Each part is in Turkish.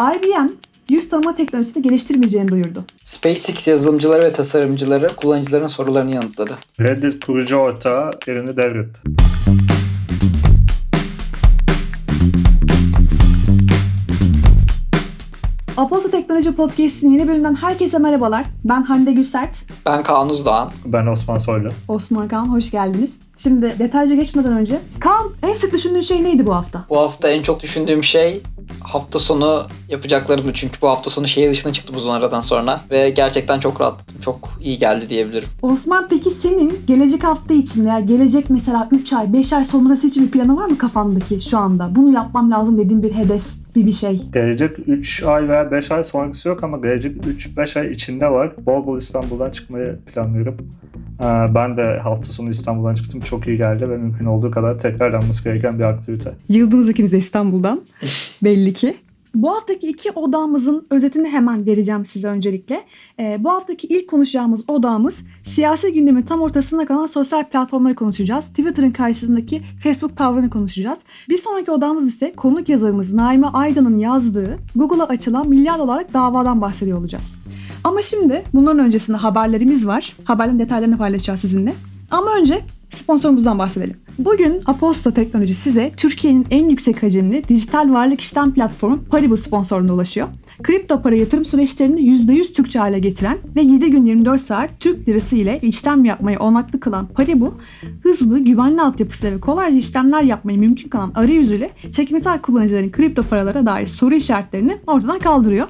IBM yüz tanıma teknolojisini geliştirmeyeceğini duyurdu. SpaceX yazılımcıları ve tasarımcıları kullanıcıların sorularını yanıtladı. Reddit kurucu ortağı yerini devretti. Aposto Teknoloji Podcast'in yeni bölümünden herkese merhabalar. Ben Hande Gülsert. Ben Kaan Uzdoğan. Ben Osman Soylu. Osman Kaan hoş geldiniz. Şimdi detaylıca geçmeden önce Kaan en sık düşündüğün şey neydi bu hafta? Bu hafta en çok düşündüğüm şey hafta sonu yapacaklarımdı. Çünkü bu hafta sonu şehir dışına çıktım uzun aradan sonra. Ve gerçekten çok rahatladım. Çok iyi geldi diyebilirim. Osman peki senin gelecek hafta için veya gelecek mesela 3 ay 5 ay sonrası için bir planı var mı kafandaki şu anda? Bunu yapmam lazım dediğin bir hedef, bir bir şey. Gelecek 3 ay veya 5 ay sonrası yok ama gelecek 3-5 ay içinde var. Bol bol İstanbul'dan çıkmayı planlıyorum. Ee, Ben de hafta sonu İstanbul'dan çıktım. Çok iyi geldi ve mümkün olduğu kadar tekrarlanması gereken bir aktivite. Yıldınız ikiniz de İstanbul'dan. Belli ki. Bu haftaki iki odağımızın özetini hemen vereceğim size öncelikle. Ee, bu haftaki ilk konuşacağımız odağımız siyasi gündemin tam ortasında kalan sosyal platformları konuşacağız. Twitter'ın karşısındaki Facebook tavrını konuşacağız. Bir sonraki odağımız ise konuk yazarımız Naime Aydan'ın yazdığı Google'a açılan milyar dolarlık davadan bahsediyor olacağız. Ama şimdi bunların öncesinde haberlerimiz var. Haberlerin detaylarını paylaşacağız sizinle. Ama önce sponsorumuzdan bahsedelim. Bugün Aposto Teknoloji size Türkiye'nin en yüksek hacimli dijital varlık işlem platformu Paribu sponsorluğunda ulaşıyor. Kripto para yatırım süreçlerini %100 Türkçe hale getiren ve 7 gün 24 saat Türk lirası ile işlem yapmayı olanaklı kılan Paribu, hızlı, güvenli altyapısıyla ve kolayca işlemler yapmayı mümkün kılan arayüzüyle çekimsel kullanıcıların kripto paralara dair soru işaretlerini ortadan kaldırıyor.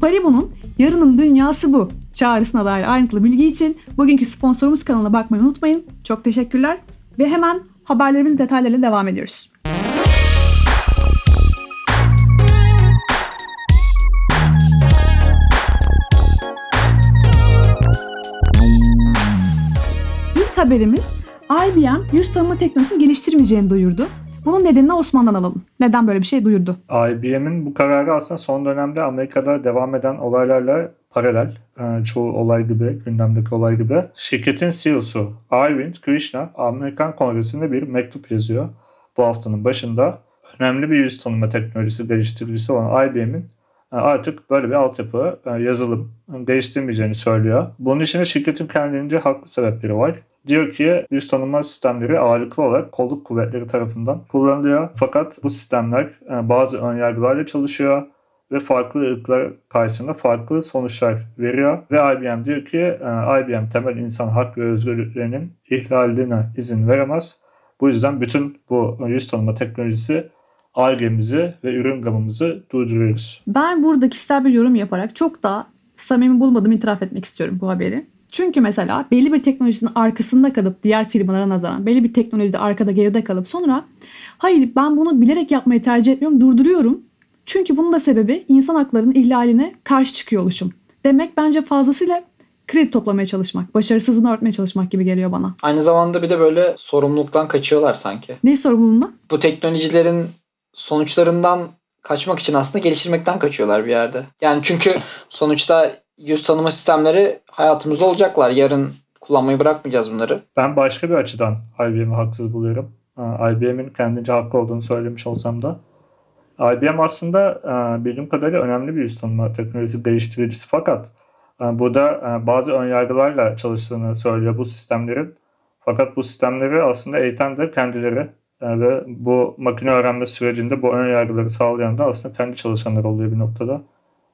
Paribu'nun yarının dünyası bu çağrısına dair ayrıntılı bilgi için bugünkü sponsorumuz kanalına bakmayı unutmayın. Çok teşekkürler ve hemen haberlerimizin detaylarıyla devam ediyoruz. İlk haberimiz IBM yüz tanıma teknolojisini geliştirmeyeceğini duyurdu. Bunun nedenini Osman'dan alalım. Neden böyle bir şey duyurdu? IBM'in bu kararı aslında son dönemde Amerika'da devam eden olaylarla paralel. Ee, çoğu olay gibi, gündemdeki olay gibi. Şirketin CEO'su Arvind Krishna Amerikan Kongresi'nde bir mektup yazıyor. Bu haftanın başında önemli bir yüz tanıma teknolojisi geliştiricisi olan IBM'in e, artık böyle bir altyapı, e, yazılım geliştirmeyeceğini söylüyor. Bunun için şirketin kendince haklı sebepleri var. Diyor ki yüz tanıma sistemleri ağırlıklı olarak kolluk kuvvetleri tarafından kullanılıyor. Fakat bu sistemler e, bazı önyargılarla çalışıyor ve farklı ırklar karşısında farklı sonuçlar veriyor. Ve IBM diyor ki e, IBM temel insan hak ve özgürlüklerinin ihlaline izin veremez. Bu yüzden bütün bu yüz tanıma teknolojisi ARGE'mizi ve ürün gamımızı durduruyoruz. Ben burada kişisel bir yorum yaparak çok da samimi bulmadığımı itiraf etmek istiyorum bu haberi. Çünkü mesela belli bir teknolojinin arkasında kalıp diğer firmalara nazaran belli bir teknolojide arkada geride kalıp sonra hayır ben bunu bilerek yapmayı tercih etmiyorum durduruyorum. Çünkü bunun da sebebi insan haklarının ihlaline karşı çıkıyor oluşum. Demek bence fazlasıyla kredi toplamaya çalışmak, başarısızlığını örtmeye çalışmak gibi geliyor bana. Aynı zamanda bir de böyle sorumluluktan kaçıyorlar sanki. Ne sorumluluğundan? Bu teknolojilerin sonuçlarından kaçmak için aslında geliştirmekten kaçıyorlar bir yerde. Yani çünkü sonuçta yüz tanıma sistemleri hayatımızda olacaklar. Yarın kullanmayı bırakmayacağız bunları. Ben başka bir açıdan IBM'i haksız buluyorum. Ee, IBM'in kendince haklı olduğunu söylemiş olsam da. IBM aslında e, bildiğim kadarıyla önemli bir yüz tanıma teknolojisi geliştiricisi fakat e, burada e, bazı önyargılarla çalıştığını söylüyor bu sistemlerin. Fakat bu sistemleri aslında eğiten de kendileri ve bu makine öğrenme sürecinde bu önyargıları sağlayan da aslında kendi çalışanlar oluyor bir noktada.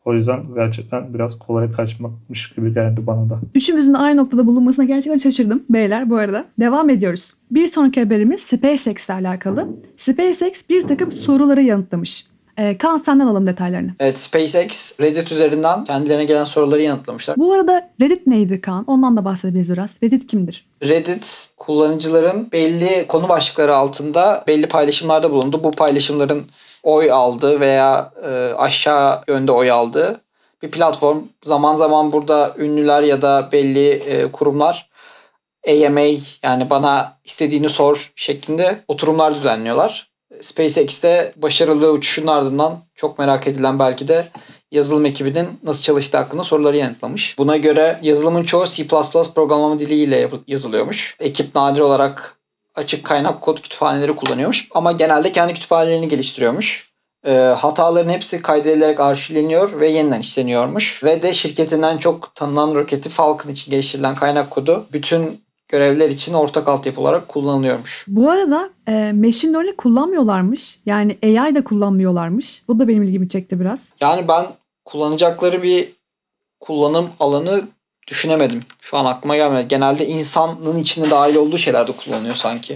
O yüzden gerçekten biraz kolay kaçmakmış gibi geldi bana da. Üçümüzün de aynı noktada bulunmasına gerçekten şaşırdım beyler bu arada. Devam ediyoruz. Bir sonraki haberimiz SpaceX ile alakalı. SpaceX bir takım soruları yanıtlamış. Ee, Kaan senden alalım detaylarını. Evet SpaceX Reddit üzerinden kendilerine gelen soruları yanıtlamışlar. Bu arada Reddit neydi Kaan? Ondan da bahsedebiliriz biraz. Reddit kimdir? Reddit kullanıcıların belli konu başlıkları altında belli paylaşımlarda bulundu. Bu paylaşımların oy aldığı veya e, aşağı yönde oy aldığı bir platform. Zaman zaman burada ünlüler ya da belli e, kurumlar AMA yani bana istediğini sor şeklinde oturumlar düzenliyorlar. SpaceX'te başarılı uçuşun ardından çok merak edilen belki de yazılım ekibinin nasıl çalıştığı hakkında soruları yanıtlamış. Buna göre yazılımın çoğu C++ programlama diliyle yazılıyormuş. Ekip nadir olarak açık kaynak kod kütüphaneleri kullanıyormuş ama genelde kendi kütüphanelerini geliştiriyormuş. e, hataların hepsi kaydedilerek arşivleniyor ve yeniden işleniyormuş. Ve de şirketinden çok tanınan roketi Falcon için geliştirilen kaynak kodu bütün görevler için ortak altyapı olarak kullanılıyormuş. Bu arada e, machine learning kullanmıyorlarmış. Yani AI da kullanmıyorlarmış. Bu da benim ilgimi çekti biraz. Yani ben kullanacakları bir kullanım alanı düşünemedim. Şu an aklıma gelmedi. Genelde insanın içinde dahil olduğu şeyler de kullanıyor sanki.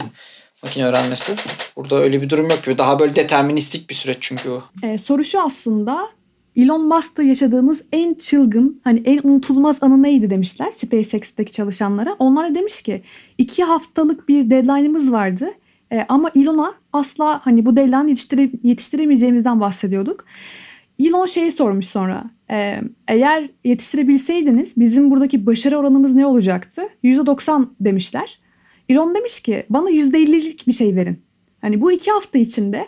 Makine öğrenmesi. Burada öyle bir durum yok gibi. Daha böyle deterministik bir süreç çünkü o. E, soru şu aslında. Elon Musk'ta yaşadığımız en çılgın, hani en unutulmaz anı neydi demişler SpaceX'teki çalışanlara. Onlar da demiş ki iki haftalık bir deadline'ımız vardı. E, ama Elon'a asla hani bu deadline'ı yetiştire, yetiştiremeyeceğimizden bahsediyorduk. Elon şeyi sormuş sonra. E, eğer yetiştirebilseydiniz bizim buradaki başarı oranımız ne olacaktı? %90 demişler. Elon demiş ki bana %50'lik bir şey verin. Hani bu iki hafta içinde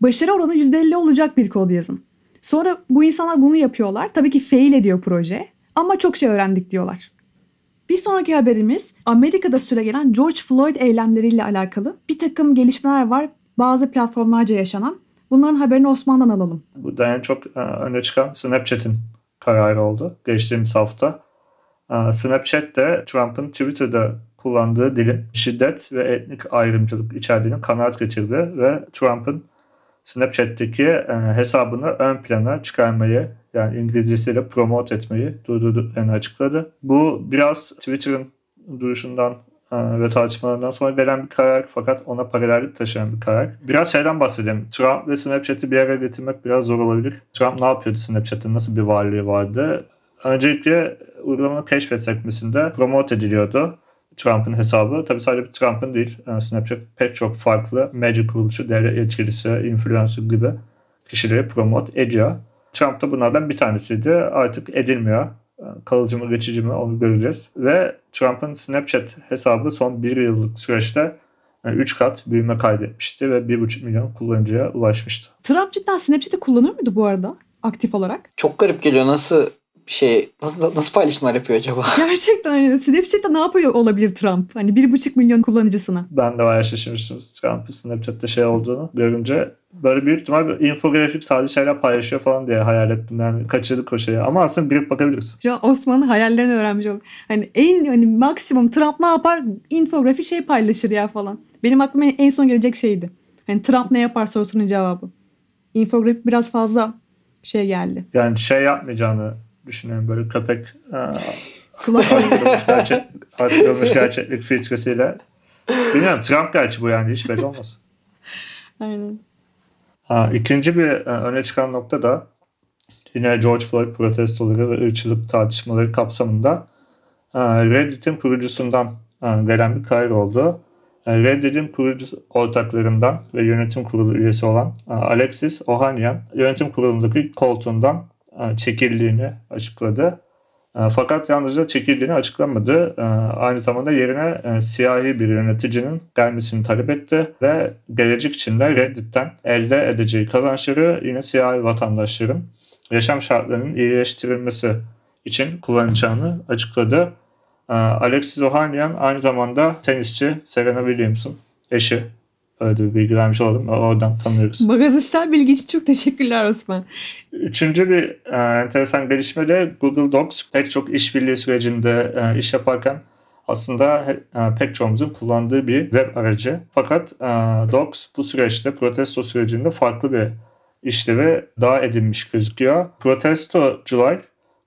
başarı oranı %50 olacak bir kod yazın. Sonra bu insanlar bunu yapıyorlar. Tabii ki fail ediyor proje ama çok şey öğrendik diyorlar. Bir sonraki haberimiz Amerika'da süregelen George Floyd eylemleriyle alakalı bir takım gelişmeler var bazı platformlarca yaşanan. Bunların haberini Osman'dan alalım. Burada en çok e, öne çıkan Snapchat'in kararı oldu geçtiğimiz hafta. E, Snapchat de Trump'ın Twitter'da kullandığı dilin şiddet ve etnik ayrımcılık içerdiğini kanaat getirdi ve Trump'ın Snapchat'teki e, hesabını ön plana çıkarmayı yani İngilizcesiyle promote etmeyi durdurduklarını açıkladı. Bu biraz Twitter'ın duruşundan ve tartışmalarından sonra gelen bir karar fakat ona paralellik taşıyan bir karar. Biraz şeyden bahsedelim. Trump ve Snapchat'i bir araya getirmek biraz zor olabilir. Trump ne yapıyordu Snapchat'in? Nasıl bir varlığı vardı? Öncelikle uygulamanın keşfet sekmesinde promote ediliyordu. Trump'ın hesabı. Tabi sadece Trump'ın değil. Yani Snapchat pek çok farklı medya kuruluşu, devlet yetkilisi, influencer gibi kişileri promote ediyor. Trump da bunlardan bir tanesiydi. Artık edilmiyor. Kalıcı mı geçici mi onu göreceğiz. Ve Trump'ın Snapchat hesabı son bir yıllık süreçte 3 kat büyüme kaydetmişti ve 1,5 milyon kullanıcıya ulaşmıştı. Trump cidden Snapchat'i kullanıyor muydu bu arada aktif olarak? Çok garip geliyor. Nasıl bir şey nasıl nasıl paylaşımlar yapıyor acaba? Gerçekten hani Snapchat'te ne yapıyor olabilir Trump? Hani 1,5 milyon kullanıcısına. Ben de bayağı şaşırmıştım Trump'ın Snapchat'te şey olduğunu görünce. Böyle büyük ihtimal bir infografik sadece şeyler paylaşıyor falan diye hayal ettim. Yani kaçırdık o şeyi. Ama aslında girip bakabilirsin. Şu an Osman'ın hayallerini öğrenmiş olduk. Hani en hani maksimum Trump ne yapar? Infografi şey paylaşır ya falan. Benim aklıma en son gelecek şeydi. Hani Trump ne yapar sorusunun cevabı. Infografik biraz fazla şey geldi. Yani şey yapmayacağını düşünüyorum böyle köpek arttırılmış, gerçek, arttırılmış gerçeklik filtresiyle. Bilmiyorum Trump gerçi bu yani hiç belli olmaz. Aynen. Ha, ikinci bir e, öne çıkan nokta da yine George Floyd protestoları ve ırkçılık tartışmaları kapsamında e, Reddit'in kurucusundan e, gelen bir karar oldu. Reddit'in kurucu ortaklarından ve yönetim kurulu üyesi olan Alexis Ohanian yönetim kurulundaki koltuğundan çekildiğini açıkladı. E, Fakat yalnızca çekildiğini açıklamadı. E, Aynı zamanda yerine e, siyahi bir yöneticinin gelmesini talep etti ve gelecek için de Reddit'ten elde edeceği kazançları yine siyahi vatandaşların yaşam şartlarının iyileştirilmesi için kullanacağını açıkladı. E, Alexis Ohanian aynı zamanda tenisçi Serena Williams'ın eşi. Öyle bir bilgi vermiş olalım. Oradan tanıyoruz. Magazinsel bilgi için çok teşekkürler Osman. Üçüncü bir e, enteresan gelişme de Google Docs pek çok işbirliği sürecinde e, iş yaparken aslında e, pek çoğumuzun kullandığı bir web aracı. Fakat e, Docs bu süreçte protesto sürecinde farklı bir işlevi daha edinmiş gözüküyor. Protestocular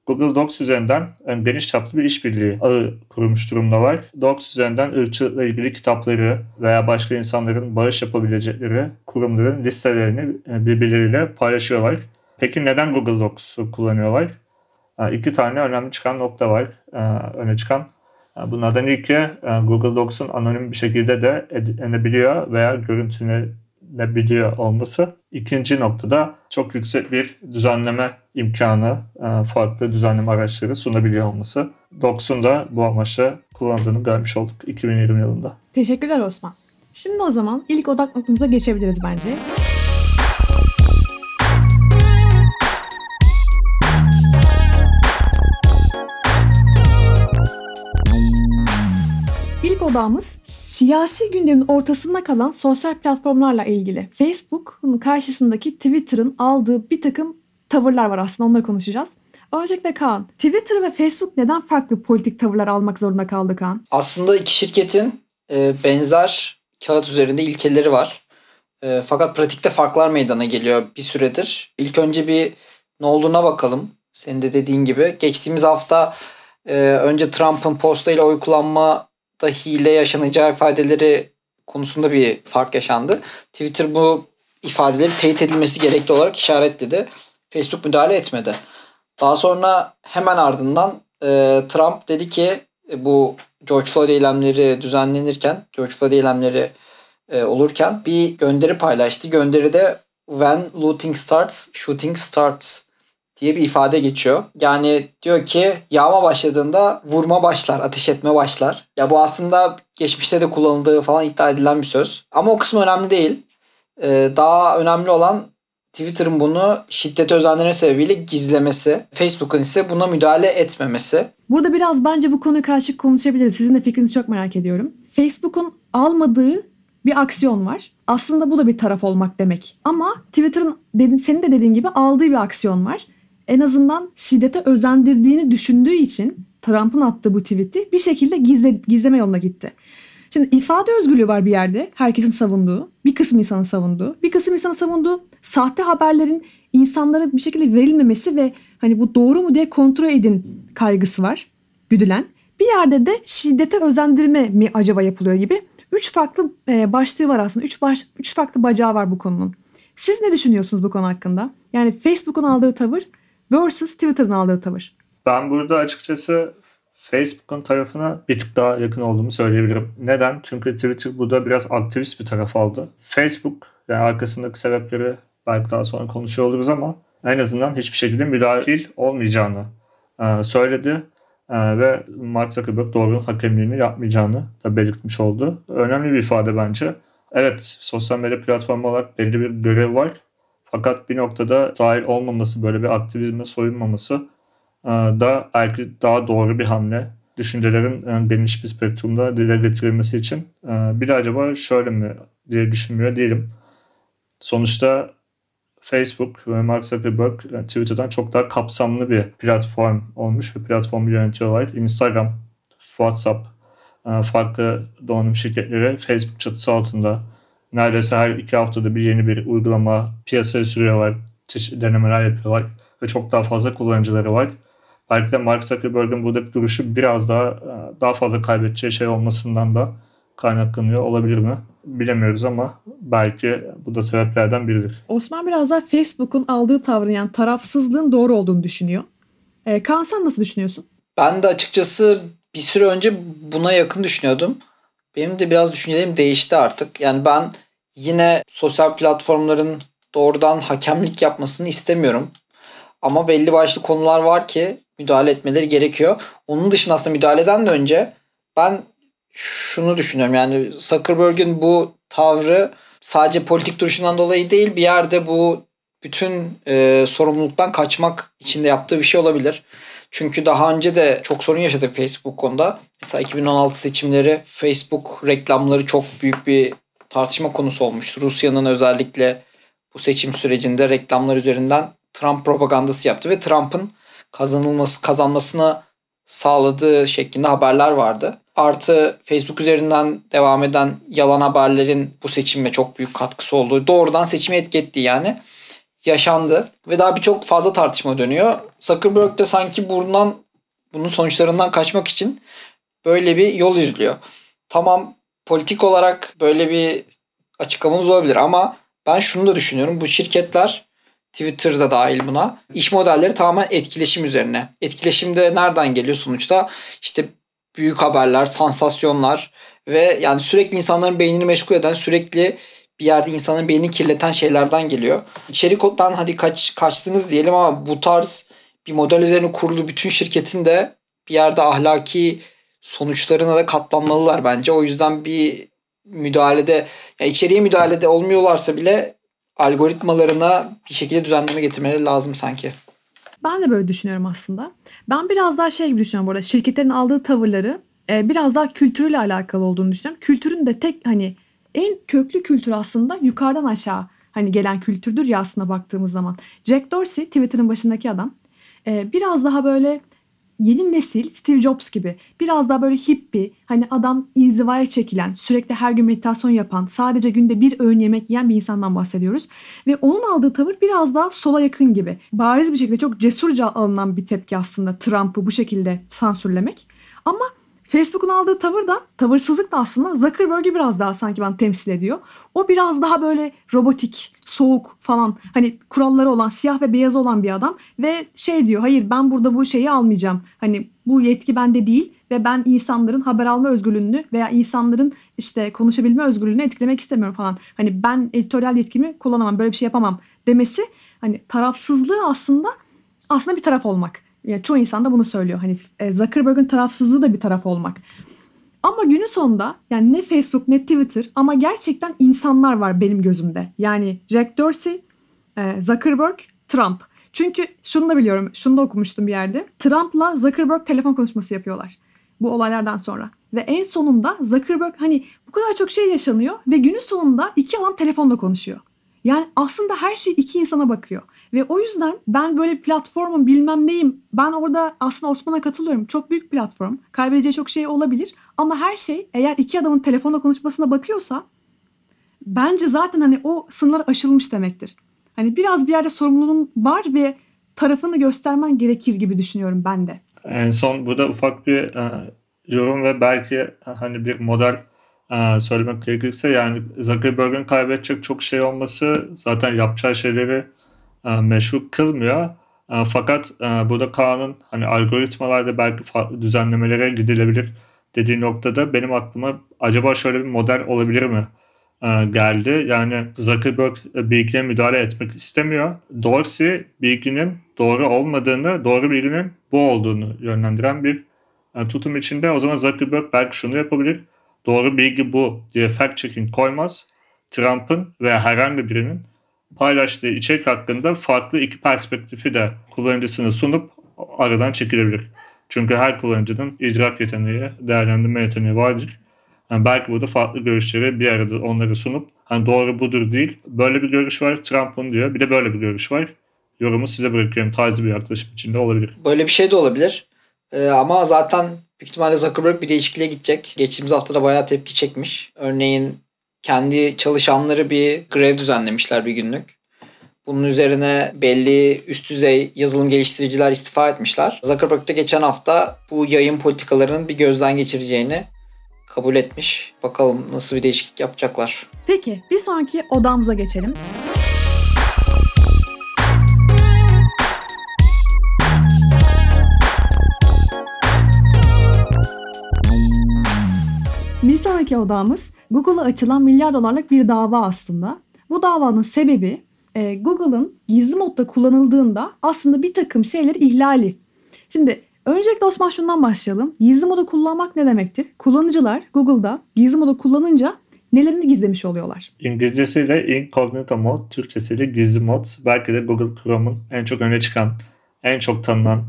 Google Docs üzerinden yani geniş çaplı bir işbirliği ağı kurmuş durumdalar. Docs üzerinden ırkçılıkla ilgili kitapları veya başka insanların bağış yapabilecekleri kurumların listelerini e, birbirleriyle paylaşıyorlar. Peki neden Google Docs'u kullanıyorlar? E, İki tane önemli çıkan nokta var. E, Öne çıkan. Bunlardan ilki Google Docs'un anonim bir şekilde de edinebiliyor veya görüntülenebiliyor olması. İkinci noktada çok yüksek bir düzenleme imkanı, e, farklı düzenleme araçları sunabiliyor olması. Docs'un da bu amaçla kullandığını görmüş olduk 2020 yılında. Teşekkürler Osman. Şimdi o zaman ilk odak noktamıza geçebiliriz bence. İlk odağımız Siyasi gündemin ortasında kalan sosyal platformlarla ilgili Facebook'un karşısındaki Twitter'ın aldığı bir takım tavırlar var aslında onları konuşacağız. Öncelikle Kaan, Twitter ve Facebook neden farklı politik tavırlar almak zorunda kaldı Kaan? Aslında iki şirketin e, benzer kağıt üzerinde ilkeleri var. E, fakat pratikte farklar meydana geliyor bir süredir. İlk önce bir ne olduğuna bakalım. Senin de dediğin gibi. Geçtiğimiz hafta e, önce Trump'ın posta ile oy kullanmada hile yaşanacağı ifadeleri konusunda bir fark yaşandı. Twitter bu ifadeleri teyit edilmesi gerekli olarak işaretledi. Facebook müdahale etmedi. Daha sonra hemen ardından e, Trump dedi ki e, bu George Floyd eylemleri düzenlenirken, George Floyd eylemleri e, olurken bir gönderi paylaştı. Gönderide when looting starts, shooting starts diye bir ifade geçiyor. Yani diyor ki yağma başladığında vurma başlar, ateş etme başlar. Ya bu aslında geçmişte de kullanıldığı falan iddia edilen bir söz. Ama o kısmı önemli değil. E, daha önemli olan Twitter'ın bunu şiddete özendirme sebebiyle gizlemesi. Facebook'un ise buna müdahale etmemesi. Burada biraz bence bu konuya karşı konuşabiliriz. Sizin de fikrinizi çok merak ediyorum. Facebook'un almadığı bir aksiyon var. Aslında bu da bir taraf olmak demek. Ama Twitter'ın senin de dediğin gibi aldığı bir aksiyon var. En azından şiddete özendirdiğini düşündüğü için Trump'ın attığı bu tweet'i bir şekilde gizle, gizleme yoluna gitti. Şimdi ifade özgürlüğü var bir yerde. Herkesin savunduğu, bir kısım insanın savunduğu, bir kısım insanın savunduğu sahte haberlerin insanlara bir şekilde verilmemesi ve hani bu doğru mu diye kontrol edin kaygısı var güdülen. Bir yerde de şiddete özendirme mi acaba yapılıyor gibi. Üç farklı e, başlığı var aslında. Üç, baş, üç farklı bacağı var bu konunun. Siz ne düşünüyorsunuz bu konu hakkında? Yani Facebook'un aldığı tavır versus Twitter'ın aldığı tavır. Ben burada açıkçası Facebook'un tarafına bir tık daha yakın olduğumu söyleyebilirim. Neden? Çünkü Twitter burada biraz aktivist bir taraf aldı. Facebook yani arkasındaki sebepleri belki daha sonra konuşuyor oluruz ama en azından hiçbir şekilde müdahil olmayacağını e, söyledi. E, ve Mark Zuckerberg doğrunun hakemliğini yapmayacağını da belirtmiş oldu. Önemli bir ifade bence. Evet sosyal medya platformu olarak belli bir görev var. Fakat bir noktada dahil olmaması, böyle bir aktivizme soyunmaması e, da belki daha doğru bir hamle. Düşüncelerin e, geniş bir spektrumda dile getirilmesi için. E, bir de acaba şöyle mi diye düşünmüyor değilim. Sonuçta Facebook ve Mark Zuckerberg Twitter'dan çok daha kapsamlı bir platform olmuş ve platformu yönetiyorlar. Instagram, WhatsApp, farklı donanım şirketleri Facebook çatısı altında neredeyse her iki haftada bir yeni bir uygulama piyasaya sürüyorlar, denemeler yapıyorlar ve çok daha fazla kullanıcıları var. Belki de Mark Zuckerberg'in buradaki duruşu biraz daha daha fazla kaybedeceği şey olmasından da kaynaklanıyor olabilir mi? Bilemiyoruz ama belki bu da sebeplerden biridir. Osman biraz daha Facebook'un aldığı tavrın yani tarafsızlığın doğru olduğunu düşünüyor. E, Kaan sen nasıl düşünüyorsun? Ben de açıkçası bir süre önce buna yakın düşünüyordum. Benim de biraz düşüncelerim değişti artık. Yani ben yine sosyal platformların doğrudan hakemlik yapmasını istemiyorum. Ama belli başlı konular var ki müdahale etmeleri gerekiyor. Onun dışında aslında müdahaleden de önce ben şunu düşünüyorum. Yani Zuckerberg'in bu tavrı sadece politik duruşundan dolayı değil bir yerde bu bütün e, sorumluluktan kaçmak için de yaptığı bir şey olabilir. Çünkü daha önce de çok sorun yaşadı Facebook konuda. Mesela 2016 seçimleri Facebook reklamları çok büyük bir tartışma konusu olmuştu. Rusya'nın özellikle bu seçim sürecinde reklamlar üzerinden Trump propagandası yaptı ve Trump'ın kazanılması kazanmasına sağladığı şeklinde haberler vardı. Artı Facebook üzerinden devam eden yalan haberlerin bu seçime çok büyük katkısı olduğu doğrudan seçime etki ettiği yani yaşandı ve daha birçok fazla tartışma dönüyor. Zuckerberg de sanki bundan bunun sonuçlarından kaçmak için böyle bir yol izliyor. Tamam politik olarak böyle bir açıklamanız olabilir ama ben şunu da düşünüyorum. Bu şirketler Twitter'da dahil buna. iş modelleri tamamen etkileşim üzerine. Etkileşimde nereden geliyor sonuçta? İşte büyük haberler, sansasyonlar ve yani sürekli insanların beynini meşgul eden, sürekli bir yerde insanın beynini kirleten şeylerden geliyor. İçerik ottan hadi kaç, kaçtınız diyelim ama bu tarz bir model üzerine kurulu bütün şirketin de bir yerde ahlaki sonuçlarına da katlanmalılar bence. O yüzden bir müdahalede, yani içeriye müdahalede olmuyorlarsa bile algoritmalarına bir şekilde düzenleme getirmeleri lazım sanki. Ben de böyle düşünüyorum aslında. Ben biraz daha şey gibi düşünüyorum burada. Şirketlerin aldığı tavırları e, biraz daha kültürüyle alakalı olduğunu düşünüyorum. Kültürün de tek hani en köklü kültür aslında yukarıdan aşağı hani gelen kültürdür ya aslında baktığımız zaman. Jack Dorsey Twitter'ın başındaki adam e, biraz daha böyle yeni nesil Steve Jobs gibi biraz daha böyle hippie hani adam inzivaya çekilen sürekli her gün meditasyon yapan sadece günde bir öğün yemek yiyen bir insandan bahsediyoruz. Ve onun aldığı tavır biraz daha sola yakın gibi. Bariz bir şekilde çok cesurca alınan bir tepki aslında Trump'ı bu şekilde sansürlemek. Ama Facebook'un aldığı tavır da, tavırsızlık da aslında Zuckerberg'i biraz daha sanki bana temsil ediyor. O biraz daha böyle robotik, soğuk falan hani kuralları olan, siyah ve beyaz olan bir adam ve şey diyor hayır ben burada bu şeyi almayacağım. Hani bu yetki bende değil ve ben insanların haber alma özgürlüğünü veya insanların işte konuşabilme özgürlüğünü etkilemek istemiyorum falan. Hani ben editoryal yetkimi kullanamam, böyle bir şey yapamam demesi hani tarafsızlığı aslında aslında bir taraf olmak. Yani çoğu insan da bunu söylüyor. Hani e, Zuckerberg'in tarafsızlığı da bir taraf olmak. Ama günün sonunda yani ne Facebook ne Twitter ama gerçekten insanlar var benim gözümde. Yani Jack Dorsey, e, Zuckerberg, Trump. Çünkü şunu da biliyorum, şunu da okumuştum bir yerde. Trump'la Zuckerberg telefon konuşması yapıyorlar bu olaylardan sonra. Ve en sonunda Zuckerberg hani bu kadar çok şey yaşanıyor ve günün sonunda iki adam telefonla konuşuyor. Yani aslında her şey iki insana bakıyor. Ve o yüzden ben böyle platformun bilmem neyim. Ben orada aslında Osman'a katılıyorum. Çok büyük platform. Kaybedeceği çok şey olabilir. Ama her şey eğer iki adamın telefonla konuşmasına bakıyorsa bence zaten hani o sınırlar aşılmış demektir. Hani biraz bir yerde sorumluluğun var ve tarafını göstermen gerekir gibi düşünüyorum ben de. En son burada ufak bir e, yorum ve belki hani bir model e, söylemek gerekirse yani Zuckerberg'in kaybedecek çok şey olması zaten yapacağı şeyleri e, meşru kılmıyor. E, fakat e, burada Kaan'ın hani algoritmalarda belki farklı düzenlemelere gidilebilir dediği noktada benim aklıma acaba şöyle bir model olabilir mi e, geldi. Yani Zuckerberg bilgiye müdahale etmek istemiyor. Dorsey bilginin doğru olmadığını, doğru bilginin bu olduğunu yönlendiren bir e, tutum içinde. O zaman Zuckerberg belki şunu yapabilir. Doğru bilgi bu diye fact checking koymaz. Trump'ın veya herhangi birinin paylaştığı içerik hakkında farklı iki perspektifi de kullanıcısına sunup aradan çekilebilir. Çünkü her kullanıcının idrak yeteneği, değerlendirme yeteneği vardır. Yani belki burada farklı görüşleri bir arada onları sunup hani doğru budur değil. Böyle bir görüş var Trump'ın diyor. Bir de böyle bir görüş var. Yorumu size bırakıyorum. Tarzı bir yaklaşım içinde olabilir. Böyle bir şey de olabilir. Ee, ama zaten büyük ihtimalle Zuckerberg bir değişikliğe gidecek. Geçtiğimiz haftada bayağı tepki çekmiş. Örneğin kendi çalışanları bir grev düzenlemişler bir günlük. Bunun üzerine belli üst düzey yazılım geliştiriciler istifa etmişler. Zuckerberg de geçen hafta bu yayın politikalarının bir gözden geçireceğini kabul etmiş. Bakalım nasıl bir değişiklik yapacaklar. Peki bir sonraki odamıza geçelim. Sonraki odamız Google'a açılan milyar dolarlık bir dava aslında. Bu davanın sebebi e, Google'ın gizli modda kullanıldığında aslında bir takım şeyler ihlali. Şimdi öncelikle Osman şundan başlayalım. Gizli modu kullanmak ne demektir? Kullanıcılar Google'da gizli modu kullanınca nelerini gizlemiş oluyorlar? İngilizcesiyle incognito mod, Türkçesiyle gizli mod. Belki de Google Chrome'un en çok öne çıkan, en çok tanınan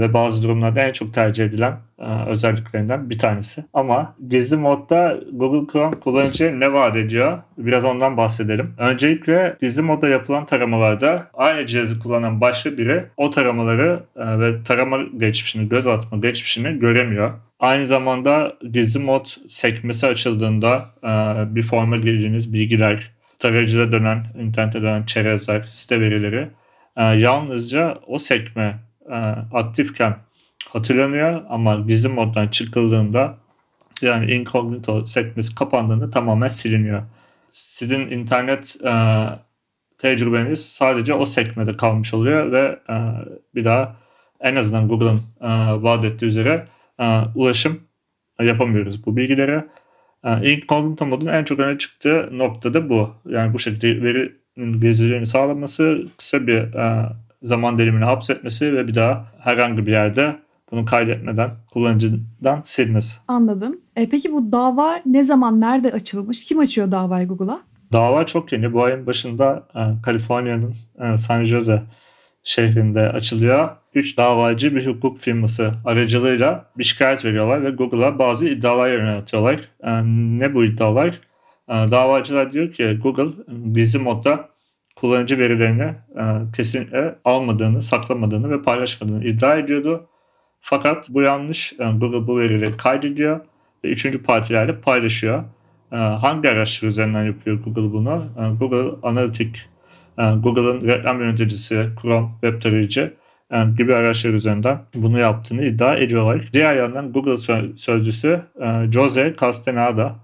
ve bazı durumlarda en çok tercih edilen e, özelliklerinden bir tanesi. Ama gizli modda Google Chrome kullanıcıya ne vaat ediyor? Biraz ondan bahsedelim. Öncelikle gizli modda yapılan taramalarda aynı cihazı kullanan başka biri o taramaları e, ve tarama geçmişini, göz atma geçmişini göremiyor. Aynı zamanda gizli mod sekmesi açıldığında e, bir forma girdiğiniz bilgiler, tarayıcıda dönen, internette dönen çerezler, site verileri yalnızca o sekme e, aktifken hatırlanıyor ama gizli moddan çıkıldığında yani incognito sekmesi kapandığında tamamen siliniyor. Sizin internet e, tecrübeniz sadece o sekmede kalmış oluyor ve e, bir daha en azından Google'ın e, vaat ettiği üzere e, ulaşım yapamıyoruz bu bilgilere. E, incognito modun en çok öne çıktığı nokta da bu. Yani bu şekilde verinin gizliliğini sağlaması, kısa bir e, zaman dilimini hapsetmesi ve bir daha herhangi bir yerde bunu kaydetmeden kullanıcıdan silmesi. Anladım. E, peki bu dava ne zaman, nerede açılmış? Kim açıyor davayı Google'a? Dava çok yeni. Bu ayın başında e, Kaliforniya'nın e, San Jose şehrinde açılıyor. Üç davacı bir hukuk firması aracılığıyla bir şikayet veriyorlar ve Google'a bazı iddialar yöneltiyorlar. Ee, ne bu iddialar? Ee, davacılar diyor ki Google gizli modda kullanıcı verilerini e, kesinlikle almadığını, saklamadığını ve paylaşmadığını iddia ediyordu. Fakat bu yanlış. E, Google bu verileri kaydediyor ve üçüncü partilerle paylaşıyor. E, hangi araçlar üzerinden yapıyor Google bunu? E, Google Analytics, e, Google'ın reklam yöneticisi, Chrome web tarayıcı e, gibi araçlar üzerinden bunu yaptığını iddia ediyorlar. Diğer yandan Google sö- sözcüsü e, Jose Castaneda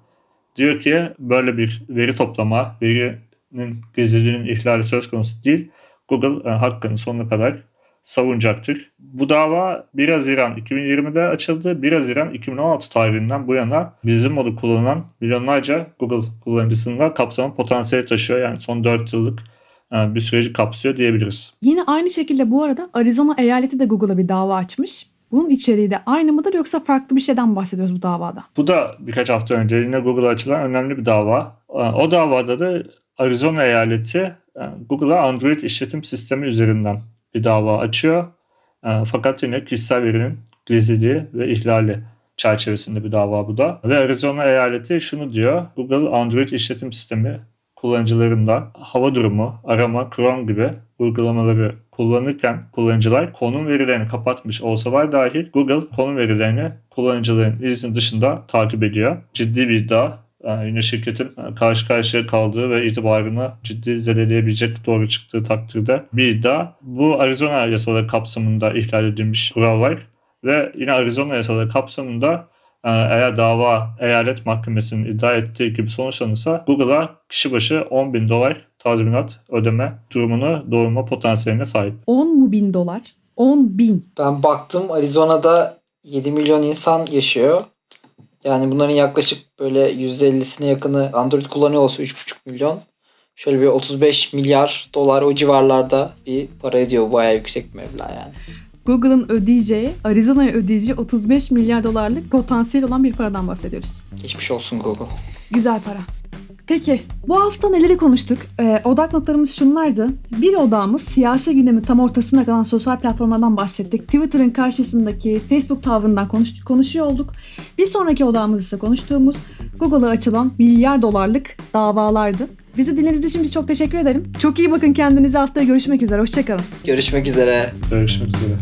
diyor ki böyle bir veri toplama, verinin gizliliğinin ihlali söz konusu değil. Google e, hakkını sonuna kadar savunacaktır. Bu dava 1 Haziran 2020'de açıldı. 1 Haziran 2016 tarihinden bu yana bizim modu kullanılan milyonlarca Google kullanıcısının da kapsama potansiyeli taşıyor. Yani son 4 yıllık e, bir süreci kapsıyor diyebiliriz. Yine aynı şekilde bu arada Arizona eyaleti de Google'a bir dava açmış. Bunun içeriği de aynı mıdır yoksa farklı bir şeyden bahsediyoruz bu davada? Bu da birkaç hafta önce yine Google'a açılan önemli bir dava. E, O davada da Arizona eyaleti e, Google'a Android işletim sistemi üzerinden bir dava açıyor. E, Fakat yine kişisel verinin gizliliği ve ihlali çerçevesinde bir dava bu da. Ve Arizona eyaleti şunu diyor. Google Android işletim sistemi kullanıcılarından hava durumu, arama, Chrome gibi uygulamaları kullanırken kullanıcılar konum verilerini kapatmış olsalar dahi Google konum verilerini kullanıcıların izni dışında takip ediyor. Ciddi bir iddia. Yani yine şirketin e, karşı karşıya kaldığı ve itibarını ciddi zedeleyebilecek doğru çıktığı takdirde bir iddia. Bu Arizona yasaları kapsamında ihlal edilmiş kurallar ve yine Arizona yasaları kapsamında e, eğer dava eyalet mahkemesinin iddia ettiği gibi sonuçlanırsa Google'a kişi başı 10 bin dolar tazminat ödeme durumunu doğurma potansiyeline sahip. 10 mu bin dolar? 10 bin. Ben baktım Arizona'da 7 milyon insan yaşıyor. Yani bunların yaklaşık böyle %50'sine yakını Android kullanıyor olsa 3,5 milyon. Şöyle bir 35 milyar dolar o civarlarda bir para ediyor. Bayağı yüksek bir meblağ yani. Google'ın ödeyeceği, Arizona'ya ödeyeceği 35 milyar dolarlık potansiyel olan bir paradan bahsediyoruz. Geçmiş olsun Google. Güzel para. Peki bu hafta neleri konuştuk? Ee, odak noktalarımız şunlardı. Bir odağımız siyasi gündemin tam ortasında kalan sosyal platformlardan bahsettik. Twitter'ın karşısındaki Facebook tavrından konuş- konuşuyor olduk. Bir sonraki odağımız ise konuştuğumuz Google'a açılan milyar dolarlık davalardı. Bizi dinlediğiniz için biz çok teşekkür ederim. Çok iyi bakın kendinize haftaya görüşmek üzere. Hoşçakalın. Görüşmek üzere. Görüşmek üzere.